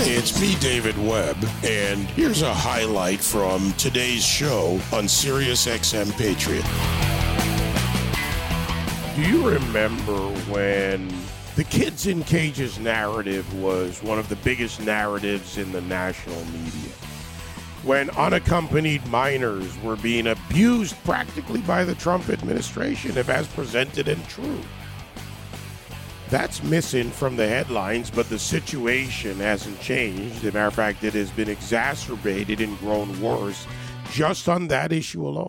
It's me, David Webb, and here's a highlight from today's show on Sirius XM Patriot. Do you remember when the Kids in Cages narrative was one of the biggest narratives in the national media? When unaccompanied minors were being abused practically by the Trump administration, if as presented and true. That's missing from the headlines, but the situation hasn't changed. As a matter of fact, it has been exacerbated and grown worse just on that issue alone.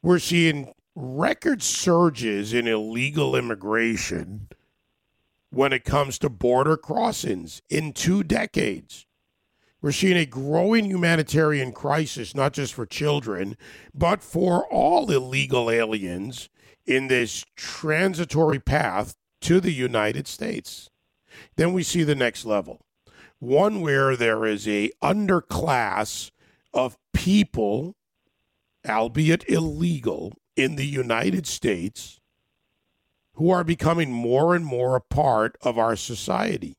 We're seeing record surges in illegal immigration when it comes to border crossings in two decades. We're seeing a growing humanitarian crisis, not just for children, but for all illegal aliens in this transitory path to the United States. Then we see the next level, one where there is a underclass of people, albeit illegal, in the United States who are becoming more and more a part of our society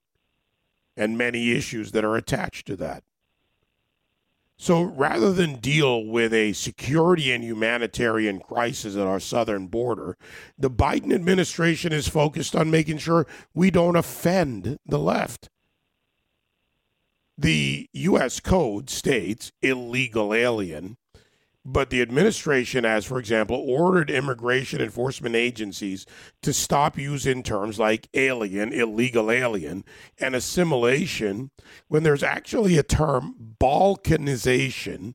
and many issues that are attached to that. So rather than deal with a security and humanitarian crisis at our southern border, the Biden administration is focused on making sure we don't offend the left. The U.S. Code states illegal alien but the administration has, for example, ordered immigration enforcement agencies to stop using terms like alien, illegal alien, and assimilation when there's actually a term, balkanization,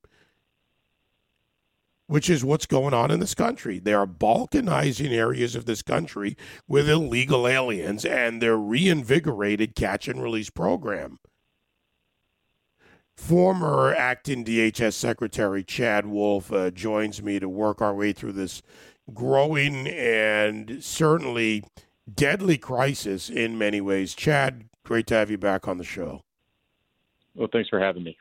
which is what's going on in this country. They are balkanizing areas of this country with illegal aliens and their reinvigorated catch and release program. Former acting DHS Secretary Chad Wolf uh, joins me to work our way through this growing and certainly deadly crisis in many ways. Chad, great to have you back on the show. Well, thanks for having me.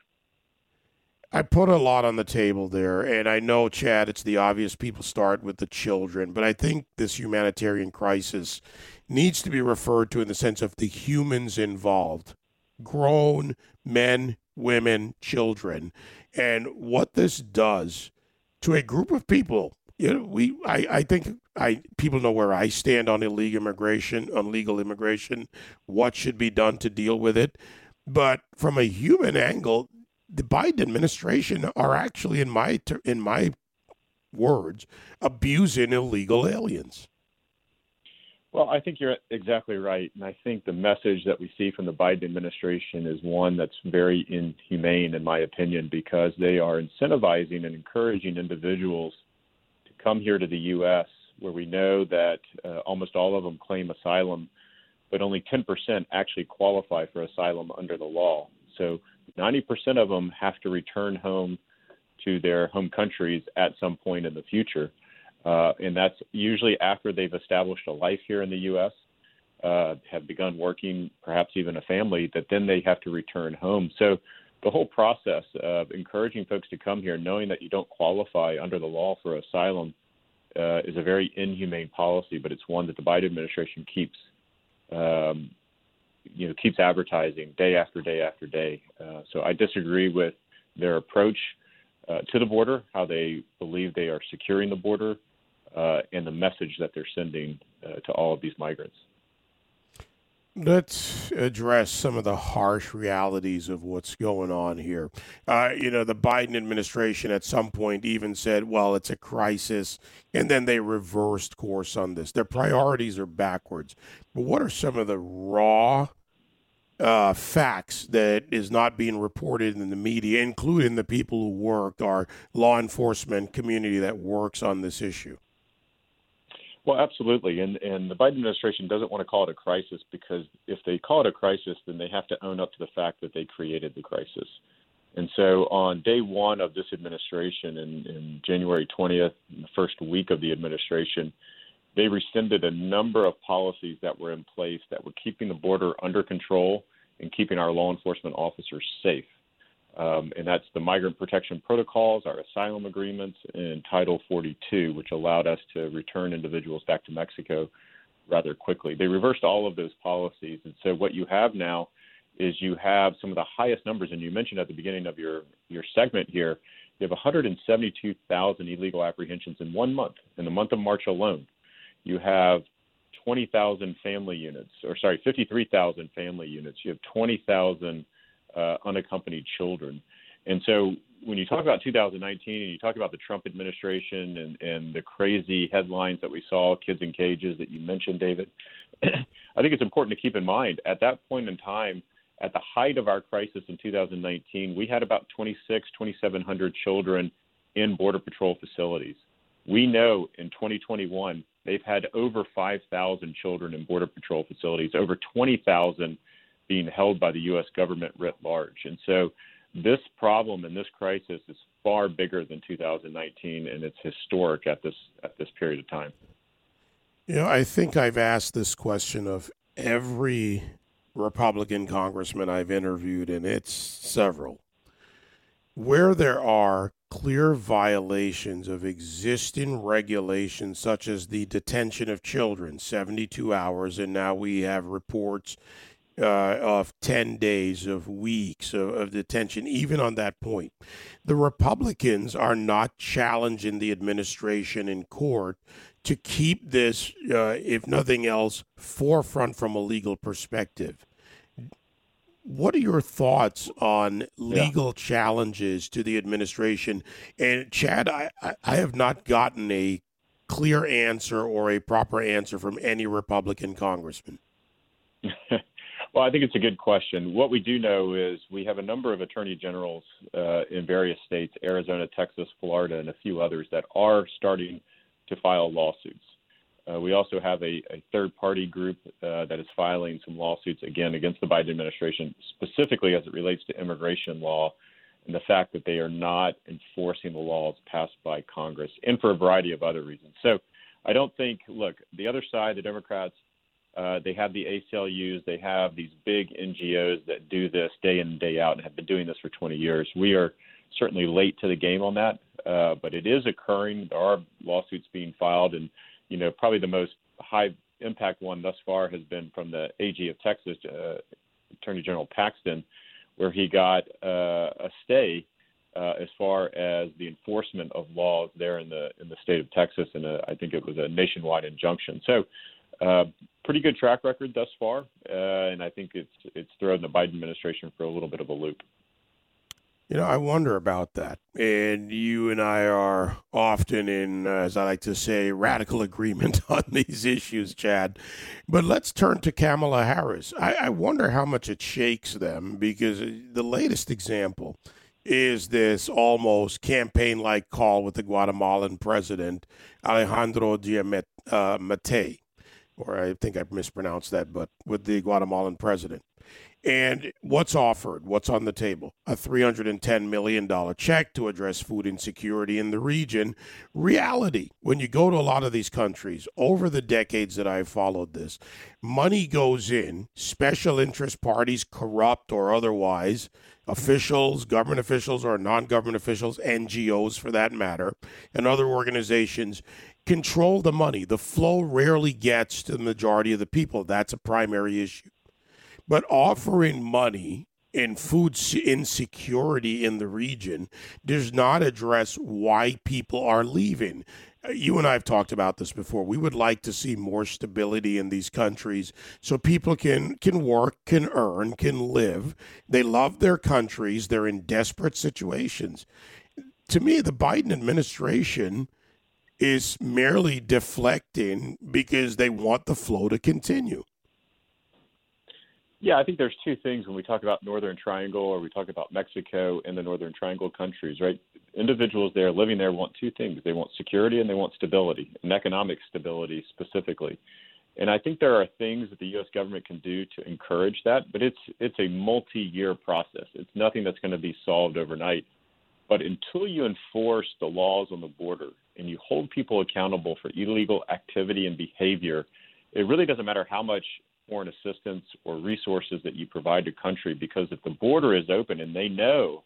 I put a lot on the table there, and I know, Chad, it's the obvious people start with the children, but I think this humanitarian crisis needs to be referred to in the sense of the humans involved grown men, women, children, and what this does to a group of people. You know, we I, I think I people know where I stand on illegal immigration, on legal immigration, what should be done to deal with it. But from a human angle, the Biden administration are actually, in my in my words, abusing illegal aliens. Well, I think you're exactly right. And I think the message that we see from the Biden administration is one that's very inhumane, in my opinion, because they are incentivizing and encouraging individuals to come here to the U.S., where we know that uh, almost all of them claim asylum, but only 10% actually qualify for asylum under the law. So 90% of them have to return home to their home countries at some point in the future. Uh, and that's usually after they've established a life here in the U.S., uh, have begun working, perhaps even a family, that then they have to return home. So the whole process of encouraging folks to come here, knowing that you don't qualify under the law for asylum, uh, is a very inhumane policy, but it's one that the Biden administration keeps, um, you know, keeps advertising day after day after day. Uh, so I disagree with their approach uh, to the border, how they believe they are securing the border, uh, and the message that they're sending uh, to all of these migrants. Let's address some of the harsh realities of what's going on here. Uh, you know, the Biden administration at some point even said, well, it's a crisis, and then they reversed course on this. Their priorities are backwards. But what are some of the raw uh, facts that is not being reported in the media, including the people who work, our law enforcement community that works on this issue? Well, absolutely, and and the Biden administration doesn't want to call it a crisis because if they call it a crisis, then they have to own up to the fact that they created the crisis. And so, on day one of this administration, in, in January 20th, the first week of the administration, they rescinded a number of policies that were in place that were keeping the border under control and keeping our law enforcement officers safe um, and that's the migrant protection protocols, our asylum agreements, and Title 42, which allowed us to return individuals back to Mexico rather quickly. They reversed all of those policies, and so what you have now is you have some of the highest numbers, and you mentioned at the beginning of your your segment here, you have 172,000 illegal apprehensions in one month, in the month of March alone. You have 20,000 family units, or sorry, 53,000 family units. You have 20,000 uh, Uh, unaccompanied children. And so when you talk about 2019 and you talk about the Trump administration and, and the crazy headlines that we saw, kids in cages that you mentioned, David, I think it's important to keep in mind at that point in time, at the height of our crisis in 2019, we had about 26, 2,700 children in Border Patrol facilities. We know in 2021, they've had over 5,000 children in Border Patrol facilities, over 20,000 being held by the U.S. government writ large. And so this problem and this crisis is far bigger than 2019, and it's historic at this at this period of time. You know, I think I've asked this question of every Republican congressman I've interviewed, and it's several, where there are clear violations of existing regulations, such as the detention of children, 72 hours, and now we have reports uh, of 10 days, of weeks of, of, detention, even on that point. The Republicans are not challenging the administration in court to keep this, uh, if nothing else, forefront from a legal perspective. What are your thoughts on legal yeah. challenges to the administration? And Chad, I, I have not gotten a clear answer or a proper answer from any Republican congressman. Well, I think it's a good question. What we do know is we have a number of attorney generals uh, in various states Arizona, Texas, Florida, and a few others that are starting to file lawsuits. Uh, we also have a, a third party group uh, that is filing some lawsuits again against the Biden administration, specifically as it relates to immigration law and the fact that they are not enforcing the laws passed by Congress, and for a variety of other reasons. So I don't think, look, the other side, the Democrats, uh, they have the ACLUs, they have these big NGOs that do this day in and day out and have been doing this for 20 years. We are certainly late to the game on that, uh, but it is occurring. There are lawsuits being filed, and you know probably the most high impact one thus far has been from the AG of Texas, uh, Attorney General Paxton, where he got uh, a stay uh, as far as the enforcement of laws there in the in the state of Texas, and I think it was a nationwide injunction. So uh, pretty good track record thus far, uh, and I think it's it's thrown the Biden administration for a little bit of a loop. You know, I wonder about that. And you and I are often in, as I like to say, radical agreement on these issues, Chad. But let's turn to Kamala Harris. I, I wonder how much it shakes them because the latest example is this almost campaign like call with the Guatemalan president, Alejandro Giammattei. Uh, or I think I mispronounced that, but with the Guatemalan president. And what's offered? What's on the table? A $310 million check to address food insecurity in the region. Reality, when you go to a lot of these countries, over the decades that I've followed this, money goes in, special interest parties, corrupt or otherwise, officials, government officials or non government officials, NGOs for that matter, and other organizations control the money. The flow rarely gets to the majority of the people. That's a primary issue. But offering money in food insecurity in the region does not address why people are leaving. Uh, you and I have talked about this before. We would like to see more stability in these countries so people can can work, can earn, can live. They love their countries. They're in desperate situations. To me, the Biden administration is merely deflecting because they want the flow to continue. Yeah, I think there's two things when we talk about Northern Triangle or we talk about Mexico and the Northern Triangle countries, right? Individuals there living there want two things. They want security and they want stability, and economic stability specifically. And I think there are things that the U.S. government can do to encourage that, but it's it's a multi-year process. It's nothing that's going to be solved overnight. But until you enforce the laws on the border and you hold people accountable for illegal activity and behavior, it really doesn't matter how much foreign assistance or resources that you provide to country because if the border is open and they know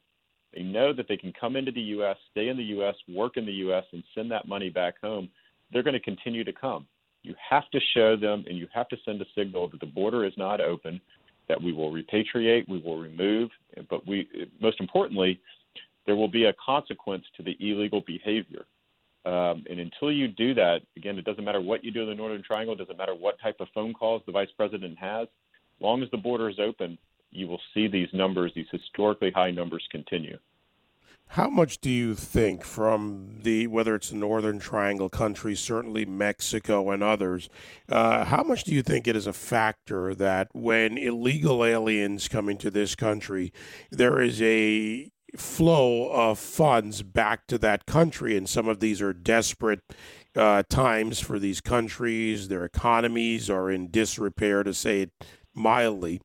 they know that they can come into the US, stay in the US, work in the US and send that money back home, they're going to continue to come. You have to show them and you have to send a signal that the border is not open that we will repatriate, we will remove, but we most importantly, there will be a consequence to the illegal behavior. Um, and until you do that, again, it doesn't matter what you do in the Northern Triangle, it doesn't matter what type of phone calls the vice president has. As long as the border is open, you will see these numbers, these historically high numbers, continue. How much do you think from the whether it's the Northern Triangle countries, certainly Mexico and others, uh, how much do you think it is a factor that when illegal aliens come into this country, there is a flow of funds back to that country, and some of these are desperate uh, times for these countries. Their economies are in disrepair, to say it mildly.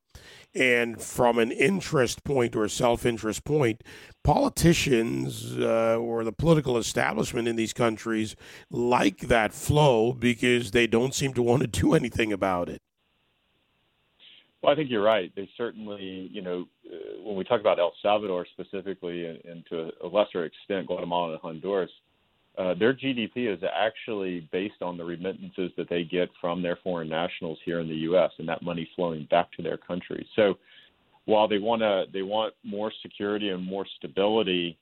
And from an interest point or self interest point, politicians uh, or the political establishment in these countries like that flow because they don't seem to want to do anything about it. Well, I think you're right. They certainly, you know, uh, when we talk about El Salvador specifically, and, and to a lesser extent Guatemala and Honduras, uh, their GDP is actually based on the remittances that they get from their foreign nationals here in the U.S. and that money flowing back to their country. So, while they want to, they want more security and more stability.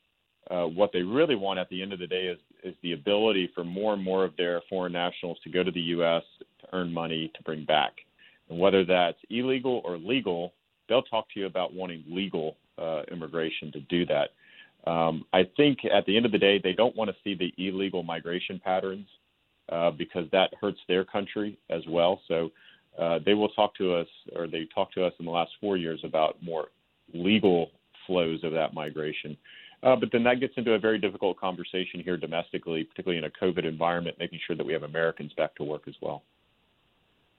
Uh, what they really want at the end of the day is is the ability for more and more of their foreign nationals to go to the U.S. to earn money to bring back. And whether that's illegal or legal, they'll talk to you about wanting legal uh, immigration to do that. Um, I think at the end of the day, they don't want to see the illegal migration patterns uh, because that hurts their country as well. So uh, they will talk to us, or they talked to us in the last four years about more legal flows of that migration. Uh, but then that gets into a very difficult conversation here domestically, particularly in a COVID environment, making sure that we have Americans back to work as well.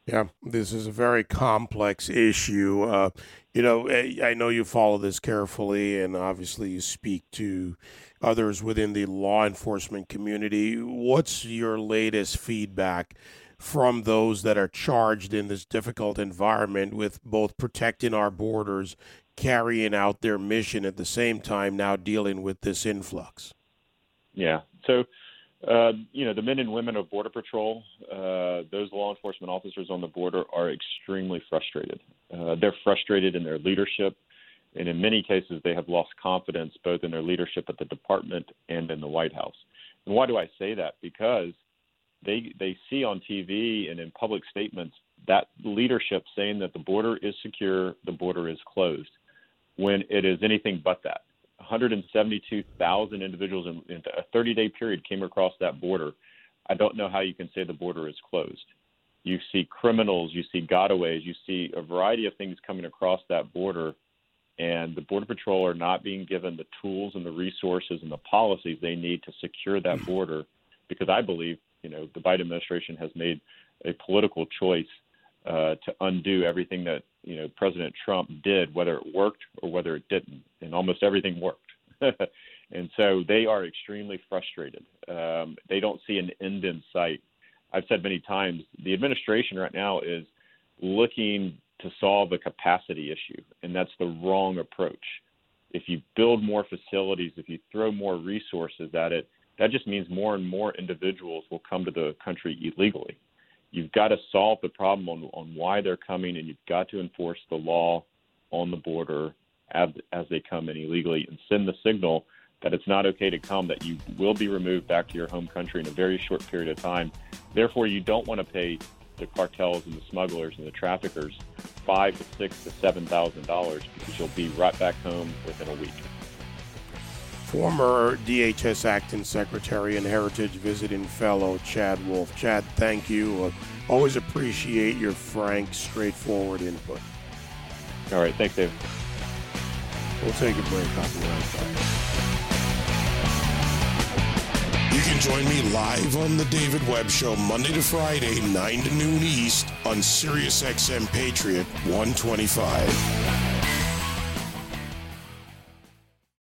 Yeah, this is a very complex issue. Uh, you know, eh, I know you follow this carefully, and obviously you speak to others within the law enforcement community. What's your latest feedback from those that are charged in this difficult environment with both protecting our borders, carrying out their mission at the same time, now dealing with this influx? Yeah. So, uh, you know, the men and women of Border Patrol, uh, those law enforcement officers on the border are extremely frustrated. Uh, they're frustrated in their leadership, and in many cases, they have lost confidence both in their leadership at the department and in the White House. And why do I say that? Because they they see on TV and in public statements that leadership saying that the border is secure, the border is closed, when it is anything but that. 172,000 individuals in, in a 30 day period came across that border. I don't know how you can say the border is closed. You see criminals, you see gotaways, you see a variety of things coming across that border, and the Border Patrol are not being given the tools and the resources and the policies they need to secure that border because I believe, you know, the Biden administration has made a political choice uh, to undo everything that you know President Trump did, whether it worked or whether it didn't, and almost everything worked. and so they are extremely frustrated. Um, they don't see an end in sight. I've said many times the administration right now is looking to solve a capacity issue, and that's the wrong approach. If you build more facilities, if you throw more resources at it, that just means more and more individuals will come to the country illegally you've got to solve the problem on, on why they're coming, and you've got to enforce the law on the border as, as they come in illegally and send the signal that it's not okay to come, that you will be removed back to your home country in a very short period of time. Therefore, you don't want to pay the cartels and the smugglers and the traffickers five to six to seven thousand dollars because you'll be right back home within a week former DHS Acting Secretary and Heritage Visiting Fellow Chad Wolf. Chad, thank you. Uh, always appreciate your frank, straightforward input. All right. Thanks, David. We'll take a break. I'll be right back. You can join me live on The David Webb Show Monday to Friday, 9 to noon East on SiriusXM Patriot 125.